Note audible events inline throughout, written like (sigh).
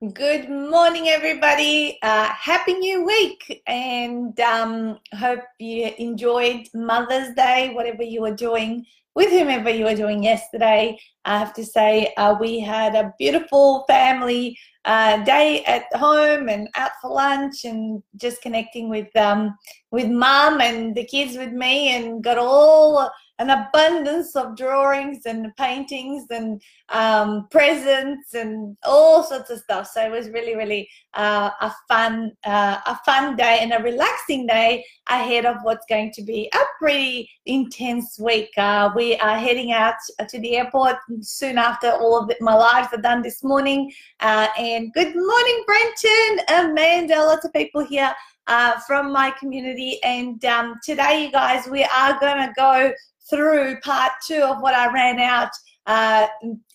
Good morning, everybody. Uh, happy New Week, and um, hope you enjoyed Mother's Day, whatever you were doing with whomever you were doing yesterday. I have to say, uh, we had a beautiful family uh, day at home and out for lunch, and just connecting with um, with mom and the kids with me, and got all an abundance of drawings and paintings and um, presents and all sorts of stuff. So it was really, really uh, a fun, uh, a fun day and a relaxing day ahead of what's going to be a pretty intense week. Uh, we are heading out to the airport soon after all of my lives are done this morning. Uh, and good morning, Brenton, Amanda, lots of people here. Uh, from my community, and um, today, you guys, we are going to go through part two of what I ran out uh,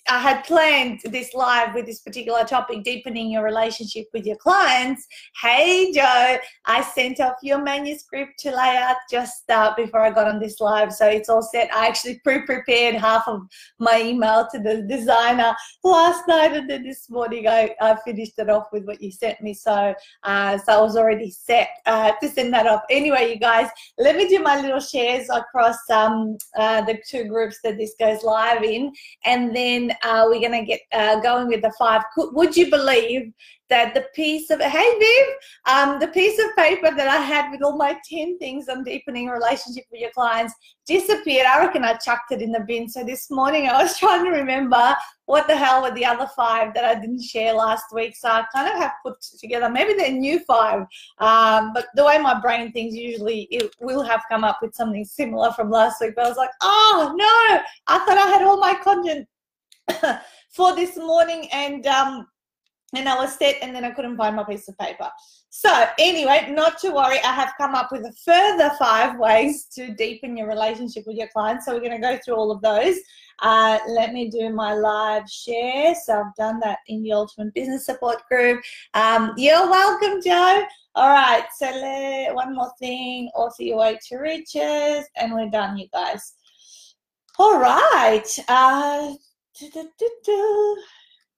I had planned this live with this particular topic, deepening your relationship with your clients. Hey, Joe, I sent off your manuscript to layout just uh, before I got on this live. So it's all set. I actually pre prepared half of my email to the designer last night, and then this morning I, I finished it off with what you sent me. So, uh, so I was already set uh, to send that off. Anyway, you guys, let me do my little shares across um, uh, the two groups that this goes live in. And then uh, we're going to get uh, going with the five. Would you believe that the piece of, hey Viv, um, the piece of paper that I had with all my 10 things on deepening relationship with your clients disappeared. I reckon I chucked it in the bin. So this morning I was (laughs) trying to remember what the hell were the other five that I didn't share last week. So I kind of have put together, maybe they're new five, um, but the way my brain thinks usually it will have come up with something similar from last week. But I was like, oh no, I thought I had all my content (coughs) for this morning and um, and I was set and then I couldn't find my piece of paper. So anyway, not to worry, I have come up with a further five ways to deepen your relationship with your clients. So we're going to go through all of those. Uh, let me do my live share. So I've done that in the Ultimate Business Support Group. Um, you're welcome, Joe. All right, so let, one more thing, author your way to riches, and we're done, you guys. All right. Uh,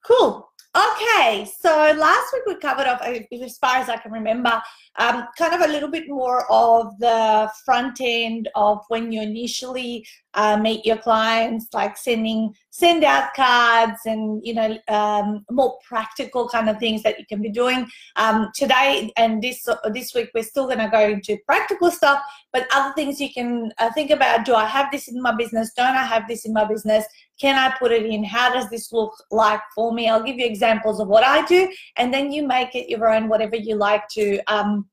Cool. Okay, so last week we covered off, as far as I can remember, um, kind of a little bit more of the front end of when you initially uh, meet your clients, like sending send out cards and you know um, more practical kind of things that you can be doing um, today and this this week. We're still going to go into practical stuff, but other things you can uh, think about. Do I have this in my business? Don't I have this in my business? Can I put it in? How does this look like for me? I'll give you examples of what I do, and then you make it your own, whatever you like to um,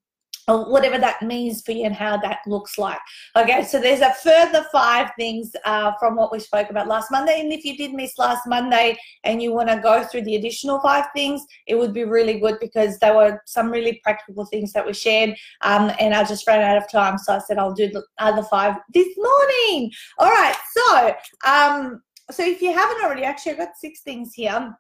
or whatever that means for you and how that looks like. Okay, so there's a further five things uh, from what we spoke about last Monday. And if you did miss last Monday and you want to go through the additional five things, it would be really good because there were some really practical things that were shared. Um, and I just ran out of time, so I said I'll do the other five this morning. All right, so um, so if you haven't already, actually, I've got six things here.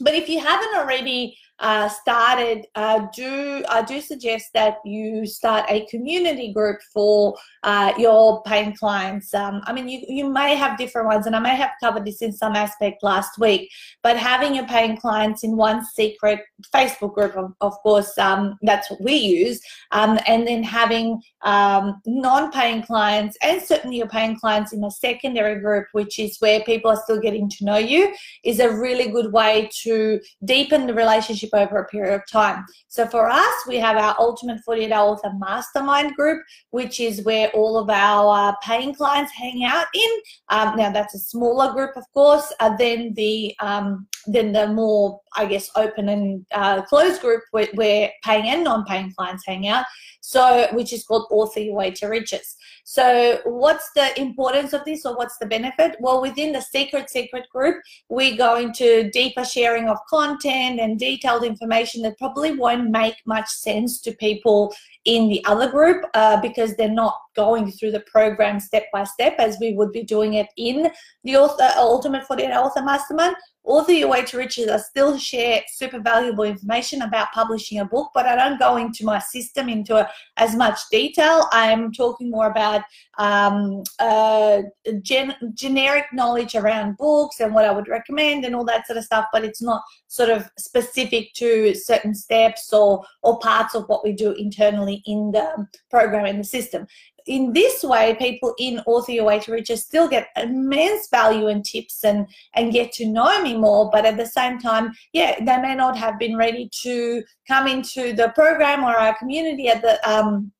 But if you haven't already uh, started, uh, do I do suggest that you start a community group for uh, your paying clients. Um, I mean, you, you may have different ones, and I may have covered this in some aspect last week, but having your paying clients in one secret Facebook group, of, of course, um, that's what we use, um, and then having um, non-paying clients and certainly your paying clients in a secondary group, which is where people are still getting to know you, is a really good way to deepen the relationship over a period of time. So for us, we have our Ultimate 48 Hour Author Mastermind group, which is where all of our uh, paying clients hang out in. Um, now that's a smaller group, of course. Uh, then the um, then the more, I guess, open and uh, closed group where, where paying and non-paying clients hang out. So, which is called Author Your Way to Riches. So, what's the importance of this, or what's the benefit? Well, within the secret secret group, we go into deeper sharing of content and detailed information that probably won't make much sense to people in the other group uh, because they're not going through the program step by step as we would be doing it in the author, Ultimate 48 Author Mastermind. Author Your Way to Riches, I still share super valuable information about publishing a book, but I don't go into my system into as much detail. I'm talking more about um, uh, gen- generic knowledge around books and what I would recommend and all that sort of stuff, but it's not sort of specific to certain steps or, or parts of what we do internally in the program in the system in this way, people in Author Your Way to Riches still get immense value and tips and, and get to know me more. But at the same time, yeah, they may not have been ready to come into the program or our community at the um,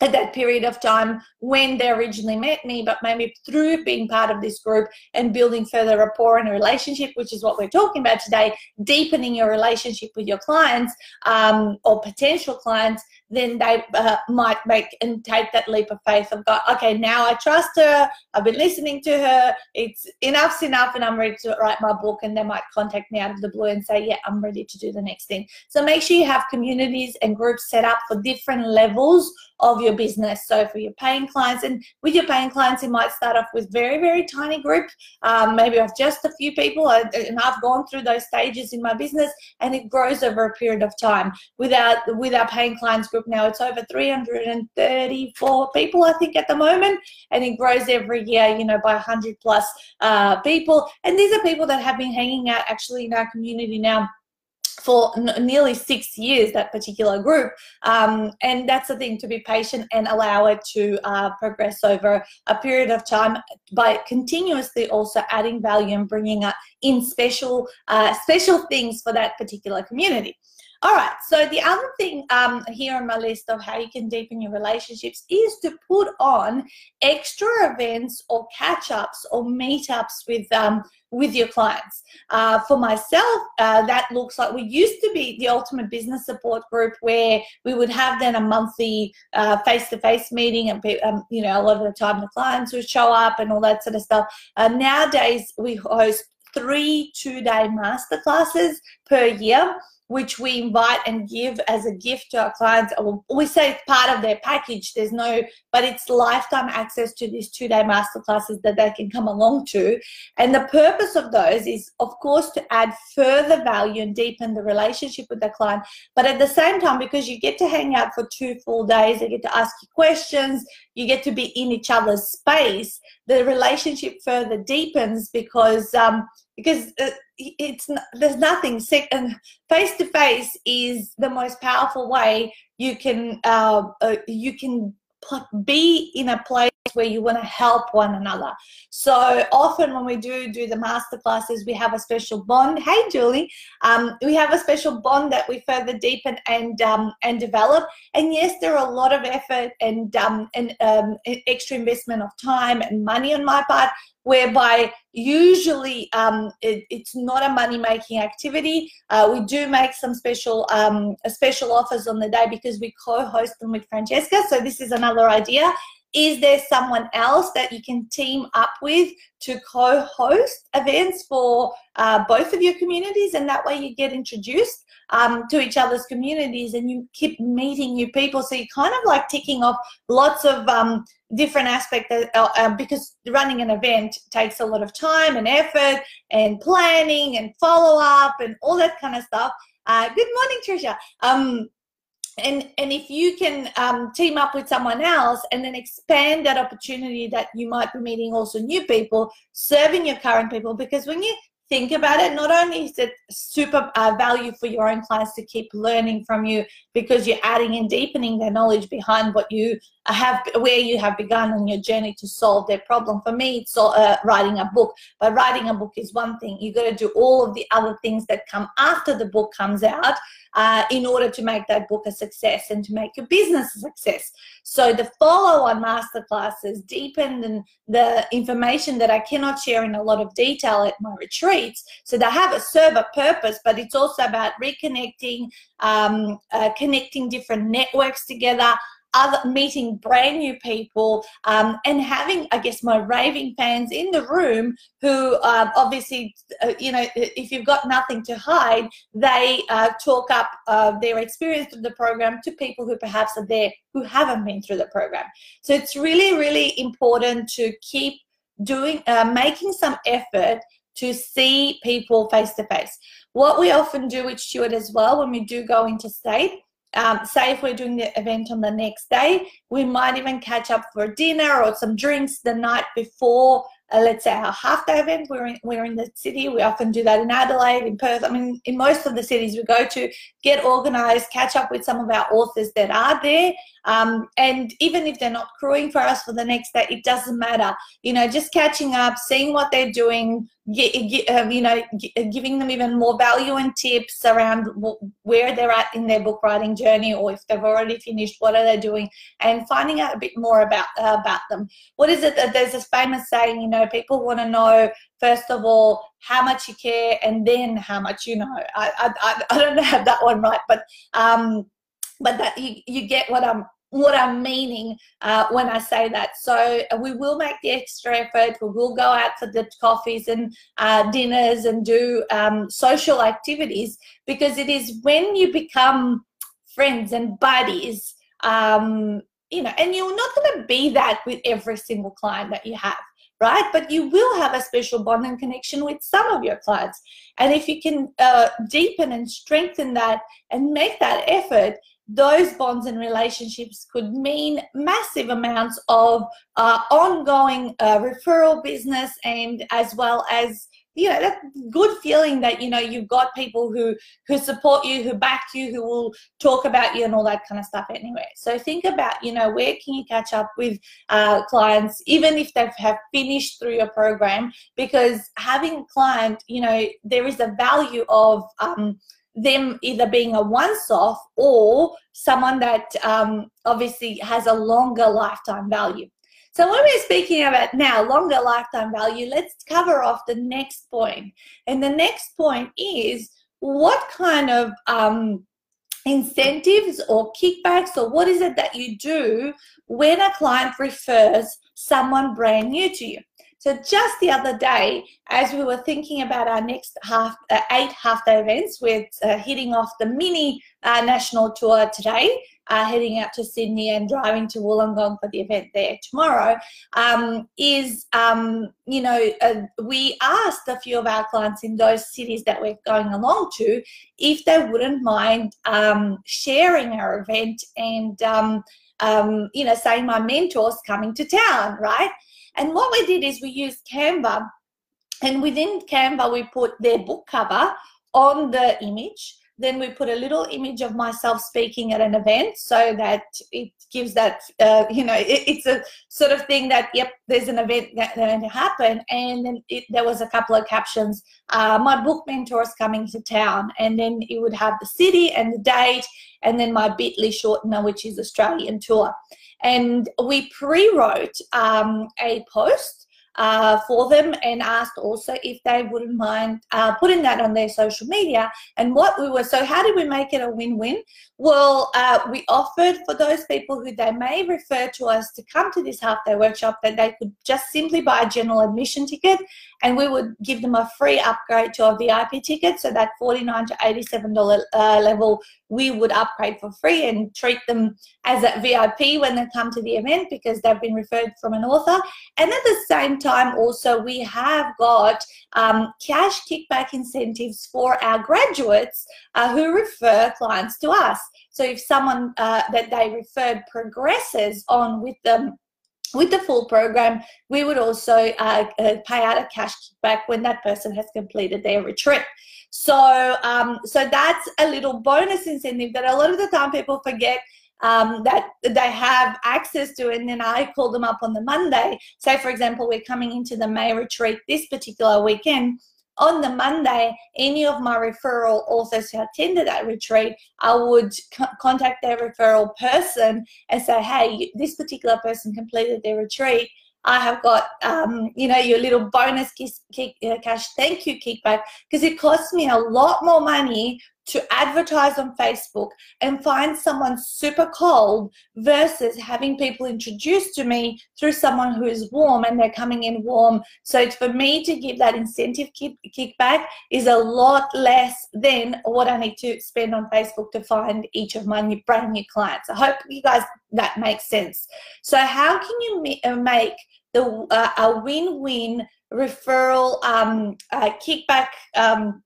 at that period of time when they originally met me, but maybe through being part of this group and building further rapport and a relationship, which is what we're talking about today, deepening your relationship with your clients um, or potential clients, then they uh, might make and take that leap of faith of God, okay, now I trust her, I've been listening to her, it's enough's enough, and I'm ready to write my book. And they might contact me out of the blue and say, yeah, I'm ready to do the next thing. So make sure you have communities and groups set up for different levels of your business. So for your paying clients, and with your paying clients, you might start off with very, very tiny group, um, maybe of just a few people. And I've gone through those stages in my business, and it grows over a period of time. Without with our paying clients group now, it's over 334 people, I think, at the moment, and it grows every year, you know, by 100 plus uh, people. And these are people that have been hanging out actually in our community now for n- nearly six years, that particular group. Um, and that's the thing to be patient and allow it to uh, progress over a period of time by continuously also adding value and bringing up in special, uh, special things for that particular community. All right, so the other thing um, here on my list of how you can deepen your relationships is to put on extra events or catch ups or meetups with um, with your clients. Uh, for myself, uh, that looks like we used to be the ultimate business support group where we would have then a monthly face to face meeting, and um, you know a lot of the time the clients would show up and all that sort of stuff. Uh, nowadays, we host three two day masterclasses per year which we invite and give as a gift to our clients. We say it's part of their package. There's no, but it's lifetime access to these two day masterclasses that they can come along to. And the purpose of those is, of course, to add further value and deepen the relationship with the client. But at the same time, because you get to hang out for two full days, they get to ask you questions, you get to be in each other's space, the relationship further deepens because um, because uh, it's there's nothing and face to face is the most powerful way you can uh, uh, you can be in a place where you want to help one another. So often when we do do the master classes, we have a special bond. Hey, Julie, um, we have a special bond that we further deepen and um, and develop. And yes, there are a lot of effort and um, and um, extra investment of time and money on my part whereby usually um, it, it's not a money making activity. Uh, we do make some special um, special offers on the day because we co-host them with Francesca. So this is another idea. Is there someone else that you can team up with to co-host events for uh, both of your communities, and that way you get introduced um, to each other's communities and you keep meeting new people. So you're kind of like ticking off lots of um, different aspects uh, uh, because running an event takes a lot of time and effort and planning and follow up and all that kind of stuff. Uh, good morning, Trisha. Um, and and if you can um, team up with someone else and then expand that opportunity that you might be meeting also new people serving your current people because when you think about it, not only is it super uh, value for your own clients to keep learning from you because you're adding and deepening their knowledge behind what you have, where you have begun on your journey to solve their problem. For me, it's uh, writing a book, but writing a book is one thing. You got to do all of the other things that come after the book comes out uh, in order to make that book a success and to make your business a success. So the follow-on masterclasses deepen the information that I cannot share in a lot of detail at my retreats. So they have a serve a purpose, but it's also about reconnecting, um, uh, connecting different networks together, other meeting brand new people um, and having i guess my raving fans in the room who um, obviously uh, you know if you've got nothing to hide they uh, talk up uh, their experience of the program to people who perhaps are there who haven't been through the program so it's really really important to keep doing uh, making some effort to see people face to face. What we often do with Stuart as well when we do go interstate um, say if we're doing the event on the next day, we might even catch up for dinner or some drinks the night before uh, let's say our half day event. We're in, we're in the city. We often do that in adelaide in perth. I mean in most of the cities we go to get organized catch up with some of our authors that are there um, and even if they're not crewing for us for the next day it doesn't matter. You know just catching up seeing what they're doing um, you know giving them even more value and tips around where they're at in their book writing journey or if they've already finished what are they doing and finding out a bit more about uh, about them. What is it that there's this famous saying you know people want to know first of all how much you care and then how much you know. I i, I don't have that one right but um but that you, you get what i'm what I'm meaning uh, when I say that. So uh, we will make the extra effort. We will go out for the coffees and uh, dinners and do um, social activities because it is when you become friends and buddies, um, you know, and you're not going to be that with every single client that you have. Right, but you will have a special bond and connection with some of your clients, and if you can uh, deepen and strengthen that and make that effort, those bonds and relationships could mean massive amounts of uh, ongoing uh, referral business and as well as you know that good feeling that you know you've got people who who support you who back you who will talk about you and all that kind of stuff anyway. So think about you know where can you catch up with uh, clients even if they have finished through your program? Because having a client you know there is a value of um, them either being a once off or someone that um, obviously has a longer lifetime value. So when we're speaking about now longer lifetime value, let's cover off the next point. And the next point is what kind of um, incentives or kickbacks or what is it that you do when a client refers someone brand new to you? So just the other day, as we were thinking about our next half uh, eight half day events, we're uh, hitting off the mini uh, national tour today. Uh, heading out to Sydney and driving to Wollongong for the event there tomorrow, um, is, um, you know, uh, we asked a few of our clients in those cities that we're going along to if they wouldn't mind um, sharing our event and, um, um, you know, saying my mentor's coming to town, right? And what we did is we used Canva, and within Canva, we put their book cover on the image. Then we put a little image of myself speaking at an event so that it gives that, uh, you know, it, it's a sort of thing that, yep, there's an event that's going to happen. And then it, there was a couple of captions, uh, my book mentor is coming to town. And then it would have the city and the date, and then my bit.ly shortener, which is Australian tour. And we pre wrote um, a post uh, for them and asked also if they wouldn't mind uh, putting that on their social media. And what we were, so how did we make it a win win? Well, uh, we offered for those people who they may refer to us to come to this half day workshop that they could just simply buy a general admission ticket and we would give them a free upgrade to a VIP ticket. So that 49 to $87 uh, level, we would upgrade for free and treat them as a VIP when they come to the event because they've been referred from an author. And at the same time, also, we have got um, cash kickback incentives for our graduates uh, who refer clients to us. So if someone uh, that they referred progresses on with them with the full program, we would also uh, uh, pay out a cash kickback when that person has completed their retreat. So, um, so that's a little bonus incentive that a lot of the time people forget um, that they have access to, and then I call them up on the Monday. Say, for example, we're coming into the May retreat this particular weekend on the Monday, any of my referral authors who attended that retreat, I would co- contact their referral person and say, hey, this particular person completed their retreat. I have got, um, you know, your little bonus kick, kick, uh, cash thank you kickback because it costs me a lot more money to advertise on Facebook and find someone super cold versus having people introduced to me through someone who is warm and they're coming in warm. So for me to give that incentive kickback is a lot less than what I need to spend on Facebook to find each of my new, brand new clients. I hope you guys that makes sense. So how can you uh, make the uh, a win-win referral um, uh, kickback um,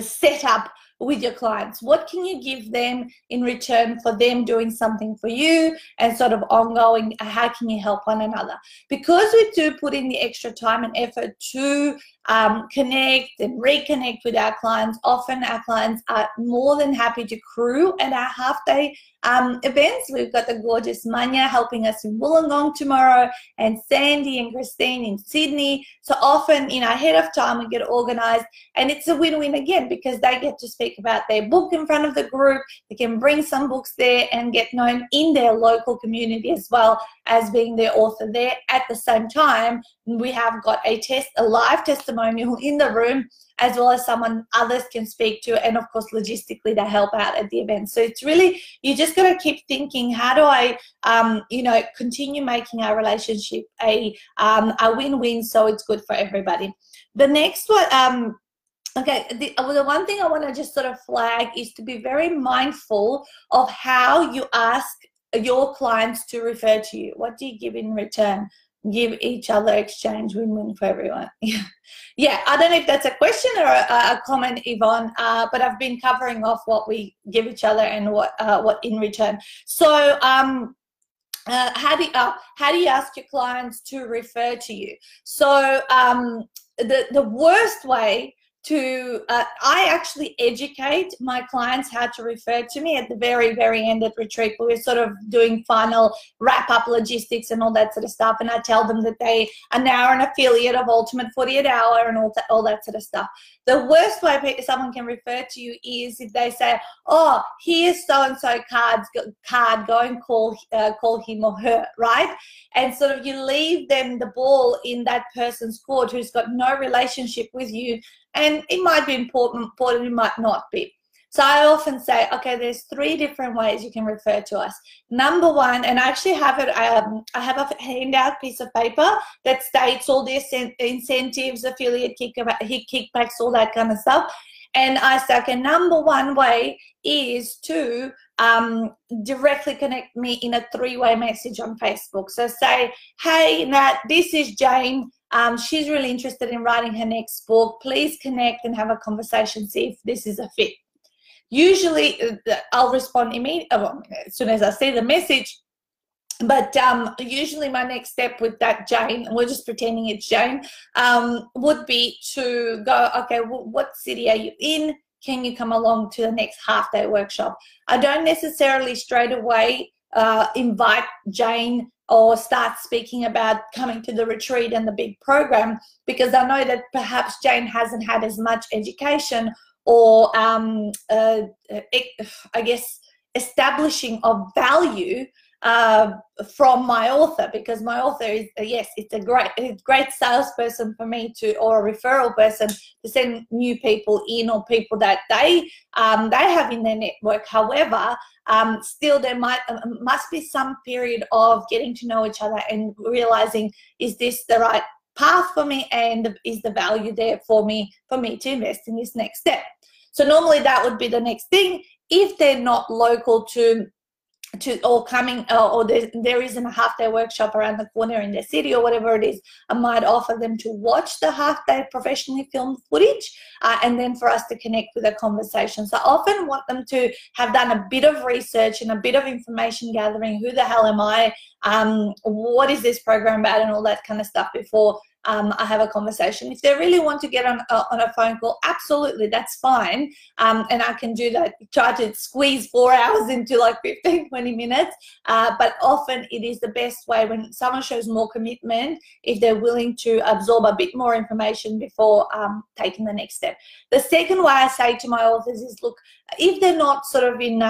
setup with your clients? What can you give them in return for them doing something for you and sort of ongoing? How can you help one another? Because we do put in the extra time and effort to um, connect and reconnect with our clients, often our clients are more than happy to crew at our half day um, events. We've got the gorgeous Manya helping us in Wollongong tomorrow, and Sandy and Christine in Sydney. So often, you know, ahead of time, we get organized, and it's a win win again because they get to speak about their book in front of the group. They can bring some books there and get known in their local community as well as being their author there. At the same time, we have got a test, a live testimonial in the room as well as someone others can speak to and of course logistically they help out at the event so it's really you just got to keep thinking how do i um, you know continue making our relationship a um, a win-win so it's good for everybody the next one um, Okay, the, the one thing I want to just sort of flag is to be very mindful of how you ask your clients to refer to you. What do you give in return? Give each other exchange win-win for everyone. (laughs) Yeah i don't know if that's a question or a, a comment yvonne uh, but i've been covering off what we give each other and what uh, what in return. So um uh, how do you, uh, how do you ask your clients to refer to you? So um the the worst way to uh, i actually educate my clients how to refer to me at the very very end of retreat. We're sort of doing final wrap up logistics and all that sort of stuff and i tell them that they are now an affiliate of ultimate 48 hour and all that, all that sort of stuff. The worst way someone can refer to you is if they say oh here's so and so card's card go and call uh, call him or her right? And sort of you leave them the ball in that person's court who's got no relationship with you and it might be important, important, it might not be. So I often say, okay, there's three different ways you can refer to us. Number one, and I actually have it, um, I have a handout piece of paper that states all the incentives, affiliate kickbacks, all that kind of stuff. And I say, okay, number one way is to um, directly connect me in a three-way message on Facebook. So say, hey, Nat, this is Jane. Um, she's really interested in writing her next book. Please connect and have a conversation, see if this is a fit. Usually, uh, I'll respond immediately uh, well, as soon as I see the message. But um, usually, my next step with that Jane, we're just pretending it's Jane, um, would be to go, okay, well, what city are you in? Can you come along to the next half day workshop? I don't necessarily straight away uh, invite Jane or start speaking about coming to the retreat and the big program because I know that perhaps Jane hasn't had as much education or, um, uh, I guess, establishing of value uh, from my author because my author is uh, yes it's a great it's great salesperson for me to or a referral person to send new people in or people that they um, they have in their network. However um, still there might uh, must be some period of getting to know each other and realizing is this the right path for me and is the value there for me for me to invest in this next step? So normally that would be the next thing. If they're not local to to or coming uh, or there, there isn't a half day workshop around the corner in their city or whatever it is i might offer them to watch the half day professionally filmed footage uh, and then for us to connect with a conversation. So i often want them to have done a bit of research and a bit of information gathering who the hell am i um, what is this program about and all that kind of stuff before um, I have a conversation. If they really want to get on, uh, on a phone call, absolutely, that's fine. Um, and I can do that, try to squeeze four hours into like 15, 20 minutes. Uh, but often it is the best way when someone shows more commitment, if they're willing to absorb a bit more information before um, taking the next step. The second way I say to my authors is look, if they're not sort of in,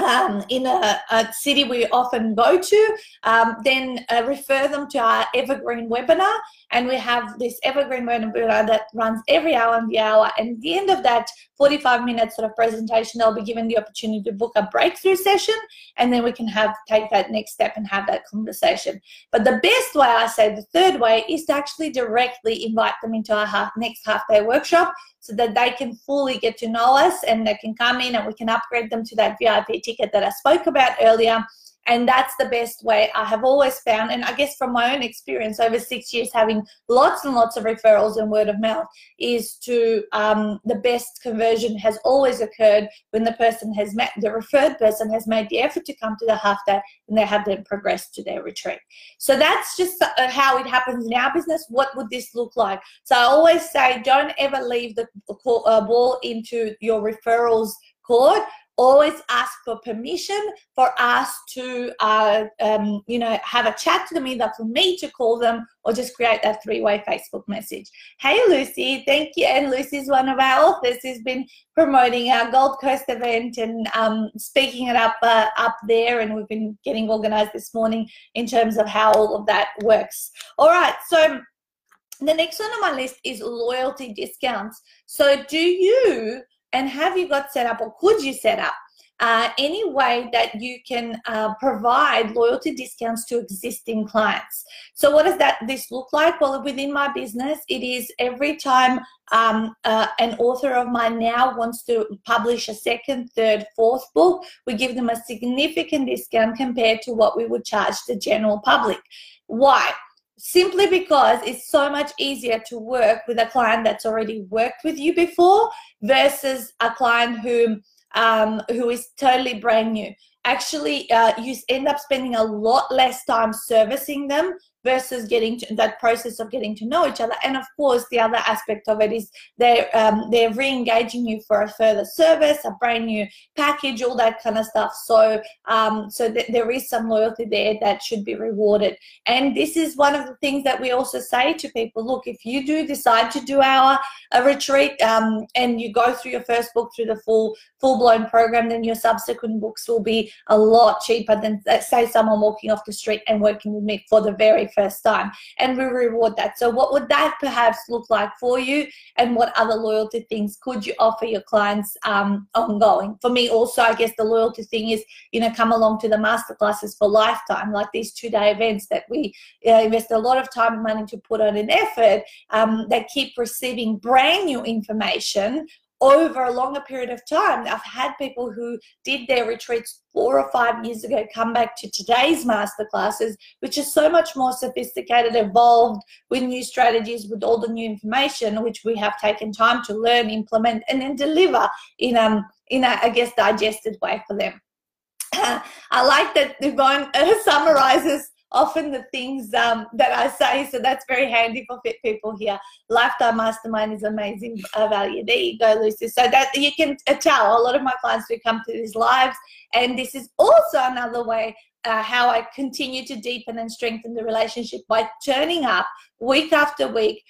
um, in a, a, city we often go to, um, then uh, refer them to our Evergreen webinar. And we have this Evergreen webinar that runs every hour and the hour. And at the end of that 45 minutes sort of presentation, they'll be given the opportunity to book a breakthrough session. And then we can have take that next step and have that conversation. But the best way, I say, the third way, is to actually directly invite them into our half, next half day workshop so that they can fully get to know us and they can come in and we can upgrade them to that VIP ticket that I spoke about earlier And that's the best way I have always found. And I guess from my own experience over six years having lots and lots of referrals and word of mouth is to um, the best conversion has always occurred when the person has met, the referred person has made the effort to come to the half day and they have then progressed to their retreat. So that's just uh, how it happens in our business. What would this look like? So I always say don't ever leave the uh, ball into your referrals court always ask for permission for us to uh, um, you know have a chat to them either for me to call them or just create that three-way facebook message. Hey lucy thank you. And lucy's one of our authors who's been promoting our gold coast event and um, speaking it up uh, up there. And we've been getting organized this morning in terms of how all of that works. All right. So the next one on my list is loyalty discounts. So do you and have you got set up or could you set up uh, any way that you can uh, provide loyalty discounts to existing clients. So what does that this look like? Well, within my business, it is every time um, uh, an author of mine now wants to publish a second, third, fourth book, we give them a significant discount compared to what we would charge the general public. Why? Simply because it's so much easier to work with a client that's already worked with you before versus a client who um, who is totally brand new. Actually, uh, you end up spending a lot less time servicing them versus getting to that process of getting to know each other. And of course, the other aspect of it is they're um, they're re-engaging you for a further service, a brand new package, all that kind of stuff. So um, so th- there is some loyalty there that should be rewarded. And this is one of the things that we also say to people: look, if you do decide to do our a retreat um, and you go through your first book through the full full blown program, then your subsequent books will be a lot cheaper than say someone walking off the street and working with me for the very first time and we reward that. So what would that perhaps look like for you and what other loyalty things could you offer your clients um, ongoing? For me also i guess the loyalty thing is you know come along to the masterclasses for lifetime like these two day events that we uh, invest a lot of time and money to put on an effort um, that keep receiving brand new information over a longer period of time. I've had people who did their retreats four or five years ago come back to today's masterclasses, which is so much more sophisticated, evolved with new strategies, with all the new information, which we have taken time to learn, implement, and then deliver in um in a I guess digested way for them. (laughs) I like that Yvonne uh, (laughs) summarizes often the things um, that I say. So that's very handy for fit people here. Lifetime Mastermind is amazing uh, value. There you go, Lucy. So that you can uh, tell a lot of my clients do come to these lives, and this is also another way uh, how I continue to deepen and strengthen the relationship by turning up week after week,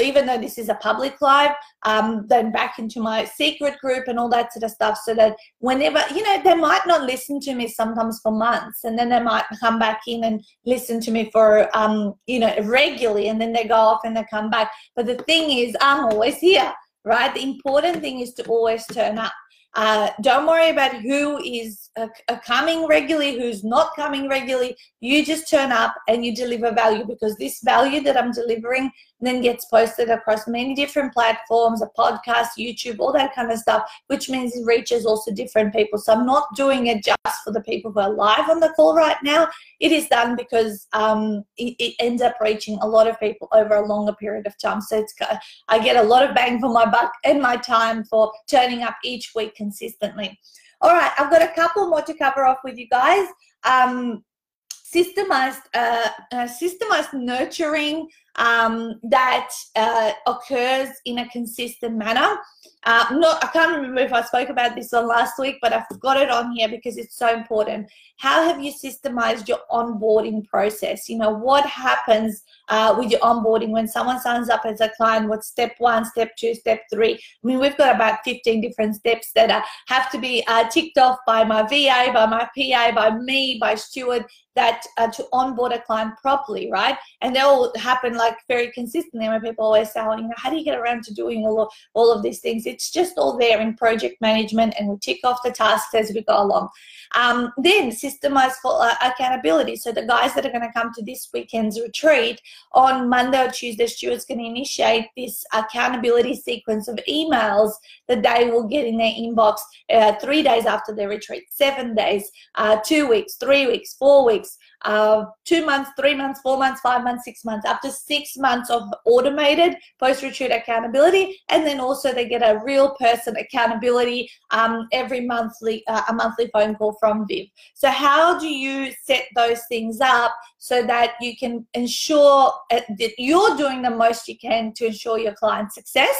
even though this is a public live, um, then back into my secret group and all that sort of stuff. So that whenever, you know, they might not listen to me sometimes for months and then they might come back in and listen to me for, um, you know, regularly and then they go off and they come back. But the thing is, I'm always here, right? The important thing is to always turn up. Uh, don't worry about who is uh, uh, coming regularly, who's not coming regularly. You just turn up and you deliver value because this value that I'm delivering then gets posted across many different platforms, a podcast, YouTube, all that kind of stuff, which means it reaches also different people. So I'm not doing it just for the people who are live on the call right now. It is done because um, it, it, ends up reaching a lot of people over a longer period of time. So it's I get a lot of bang for my buck and my time for turning up each week consistently. All right, I've got a couple more to cover off with you guys. Um, systemized, uh, uh, systemized nurturing um, that uh, occurs in a consistent manner. Uh, not, I can't remember if I spoke about this on last week, but I've got it on here because it's so important. How have you systemized your onboarding process? You know, what happens uh, with your onboarding when someone signs up as a client? What's step one, step two, step three? I mean, we've got about 15 different steps that have to be uh, ticked off by my VA, by my PA, by me, by Stuart, that uh, to onboard a client properly, right? And they all happen like very consistently when people always say, oh, you know, how do you get around to doing all of, all of these things? It's just all there in project management and we tick off the tasks as we go along. Um, then systemize for uh, accountability. So the guys that are going to come to this weekend's retreat on Monday or Tuesday, Stuart's going to initiate this accountability sequence of emails that they will get in their inbox uh, three days after their retreat, seven days, uh, two weeks, three weeks, four weeks, uh, two months, three months, four months, five months, six months, up to six months of automated post retreat accountability, and then also they get a real person accountability um, every monthly uh, a monthly phone call from Viv. So how do you set those things up so that you can ensure uh, that you're doing the most you can to ensure your client's success?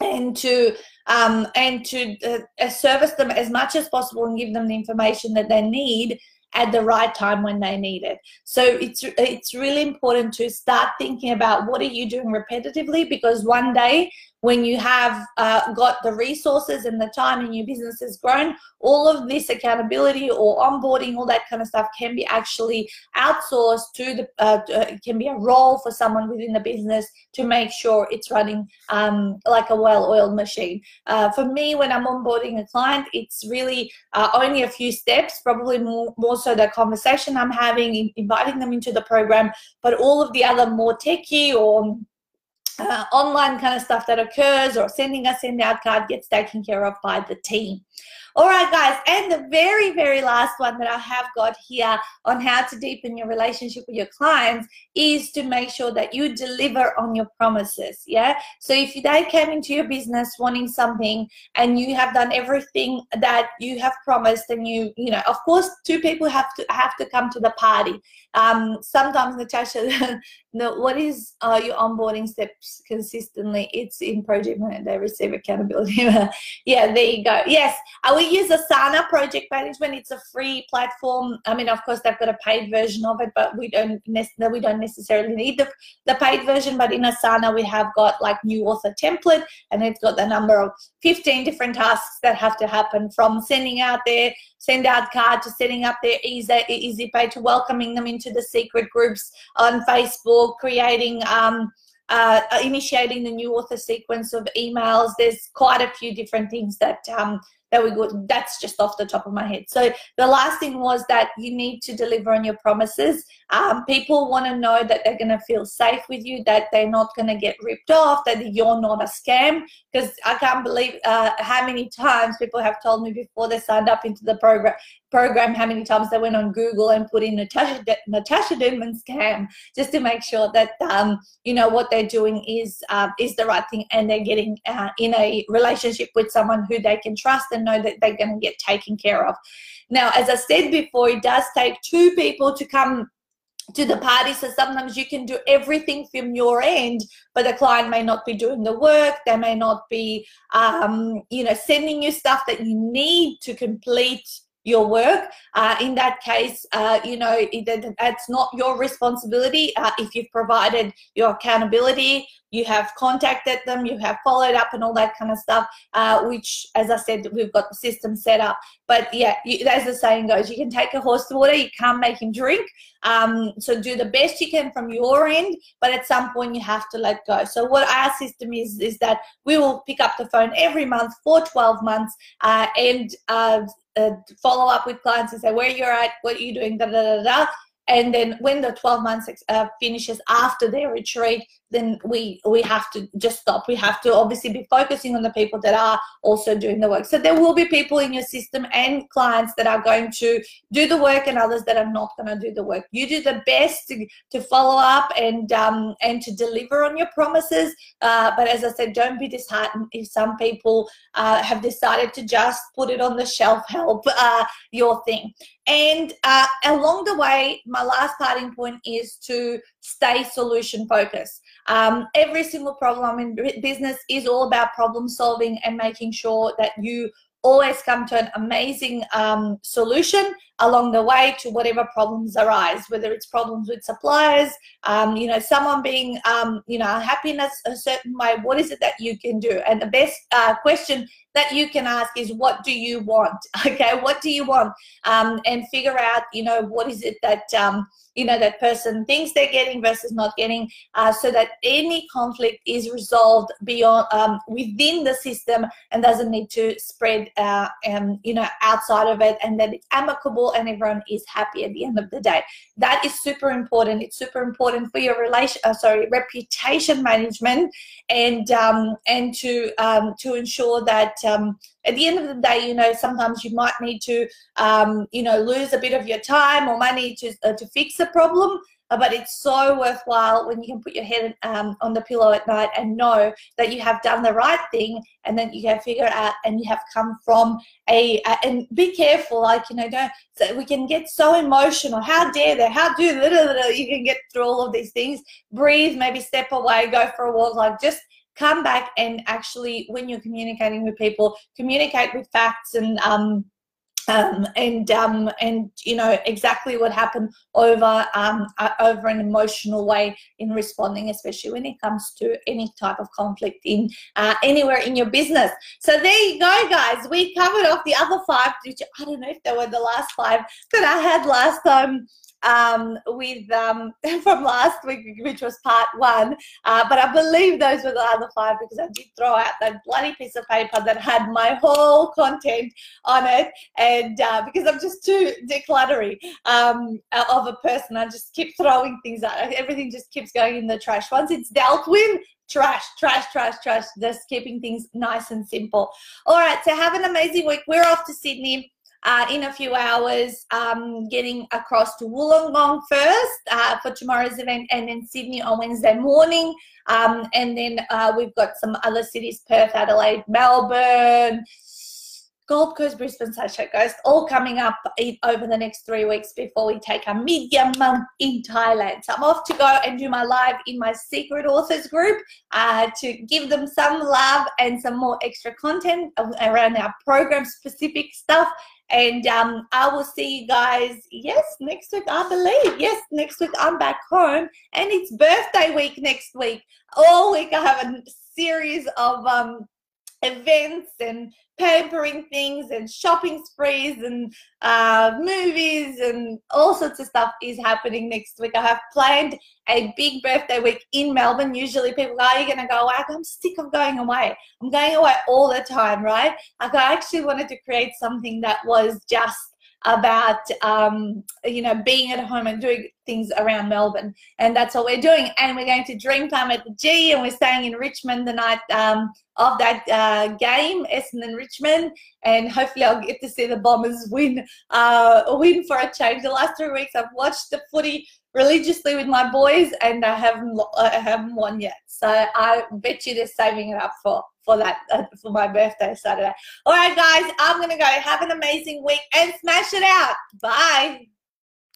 and to um, and to uh, service them as much as possible and give them the information that they need at the right time when they need it. So it's it's really important to start thinking about what are you doing repetitively because one day when you have uh, got the resources and the time and your business has grown, all of this accountability or onboarding, all that kind of stuff can be actually outsourced to the, uh, uh, can be a role for someone within the business to make sure it's running um, like a well-oiled machine. Uh, for me, when I'm onboarding a client, it's really uh, only a few steps, probably more, more so the conversation I'm having, inviting them into the program, but all of the other more techie or uh, online kind of stuff that occurs or sending a send out card gets taken care of by the team. All right, guys, and the very, very last one that I have got here on how to deepen your relationship with your clients is to make sure that you deliver on your promises. Yeah. So if they came into your business wanting something and you have done everything that you have promised, and you, you know, of course, two people have to have to come to the party. Um, sometimes Natasha, (laughs) no, what is uh, your onboarding steps consistently? It's in project management. They receive accountability. (laughs) yeah, there you go. Yes, I we use Asana Project Management. It's a free platform. I mean, of course, they've got a paid version of it, but we don't we don't necessarily need the, the paid version. But in Asana, we have got like new author template, and it's got the number of 15 different tasks that have to happen from sending out their send out card to setting up their easy easy pay to welcoming them into the secret groups on Facebook, creating um, uh, initiating the new author sequence of emails. There's quite a few different things that um, that we go that's just off the top of my head. So the last thing was that you need to deliver on your promises. Um, people want to know that they're going to feel safe with you that they're not going to get ripped off that you're not a scam. Because i can't believe uh, how many times people have told me before they signed up into the program program how many times they went on Google and put in Natasha Natasa Denman scam just to make sure that um, you know what they're doing is uh, is the right thing and they're getting uh, in a relationship with someone who they can trust and know that they're going to get taken care of. Now, as I said before, it does take two people to come to the party. So sometimes you can do everything from your end, but the client may not be doing the work. They may not be, um, you know, sending you stuff that you need to complete your work. Uh, in that case, uh, you know, it, that's not your responsibility. Uh, if you've provided your accountability, you have contacted them, you have followed up and all that kind of stuff, uh, which, as I said, we've got the system set up. But yeah, you, as the saying goes, you can take a horse to water, you can't make him drink. Um, so do the best you can from your end, but at some point you have to let go. So what our system is, is that we will pick up the phone every month for 12 months uh, and uh, uh, follow up with clients and say where you're at, what are you doing, da da da da. And then when the 12 months uh, finishes after their retreat, then we we have to just stop. We have to obviously be focusing on the people that are also doing the work. So there will be people in your system and clients that are going to do the work, and others that are not going to do the work. You do the best to, to follow up and um, and to deliver on your promises. Uh, but as I said, don't be disheartened if some people uh, have decided to just put it on the shelf, help uh, your thing. And uh, along the way, my last parting point is to stay solution focused. Um, every single problem in business is all about problem solving and making sure that you always come to an amazing um, solution along the way to whatever problems arise, whether it's problems with suppliers, um, you know, someone being, um, you know, happiness a certain way. What is it that you can do? And the best uh, question that you can ask is what do you want (laughs) okay what do you want um, and figure out you know what is it that um, you know that person thinks they're getting versus not getting uh, so that any conflict is resolved beyond um, within the system and doesn't need to spread uh, um, you know outside of it and that it's amicable and everyone is happy at the end of the day that is super important it's super important for your relation uh, sorry reputation management and um, and to um, to ensure that um, at the end of the day, you know, sometimes you might need to, um, you know, lose a bit of your time or money to, uh, to fix a problem. Uh, but it's so worthwhile when you can put your head um, on the pillow at night and know that you have done the right thing and then you can figure out and you have come from a, a and be careful like you know don't so we can get so emotional. How dare they? How do little you can get through all of these things? Breathe maybe step away go for a walk like just come back and actually, when you're communicating with people, communicate with facts and um, um, and um, and you know exactly what happened over um, uh, over an emotional way in responding, especially when it comes to any type of conflict in uh, anywhere in your business. So there you go, guys. We covered off the other five, which I don't know if they were the last five that I had last time um, with um, (laughs) from last week, which was part one. Uh, but I believe those were the other five because I did throw out that bloody piece of paper that had my whole content on it, and uh, because I'm just too decluttery um, of a person, I just keep throwing things out. Everything just keeps going in the trash. Once it's dealt with, trash, trash, trash, trash. Just keeping things nice and simple. All right, so have an amazing week. We're off to Sydney uh, in a few hours, um, getting across to Wollongong first uh, for tomorrow's event, and then Sydney on Wednesday morning. Um, and then uh, we've got some other cities Perth, Adelaide, Melbourne. Gold Coast, Brisbane, Sunshine Coast, all coming up over the next three weeks before we take a mid-year month in Thailand. So I'm off to go and do my live in my secret authors group uh, to give them some love and some more extra content around our program specific stuff and um, I will see you guys, yes, next week, I believe. Yes, next week I'm back home. And it's birthday week next week. All week I have a series of um, events and pampering things and shopping sprees and uh, movies and all sorts of stuff is happening next week. I have planned a big birthday week in Melbourne. Usually people go, are you going to go away? I'm sick of going away. I'm going away all the time, right? Like I actually wanted to create something that was just about um, you know being at home and doing things around Melbourne, and that's what we're doing. And we're going to Dreamtime at the G, and we're staying in Richmond the night um, of that uh, game, Essendon Richmond, and hopefully I'll get to see the Bombers win uh, win for a change. The last three weeks I've watched the footy religiously with my boys, and I haven't I haven't won yet. So I bet you they're saving it up for for that uh, for my birthday Saturday. All right, guys, I'm gonna go. Have an amazing week and smash it out. Bye.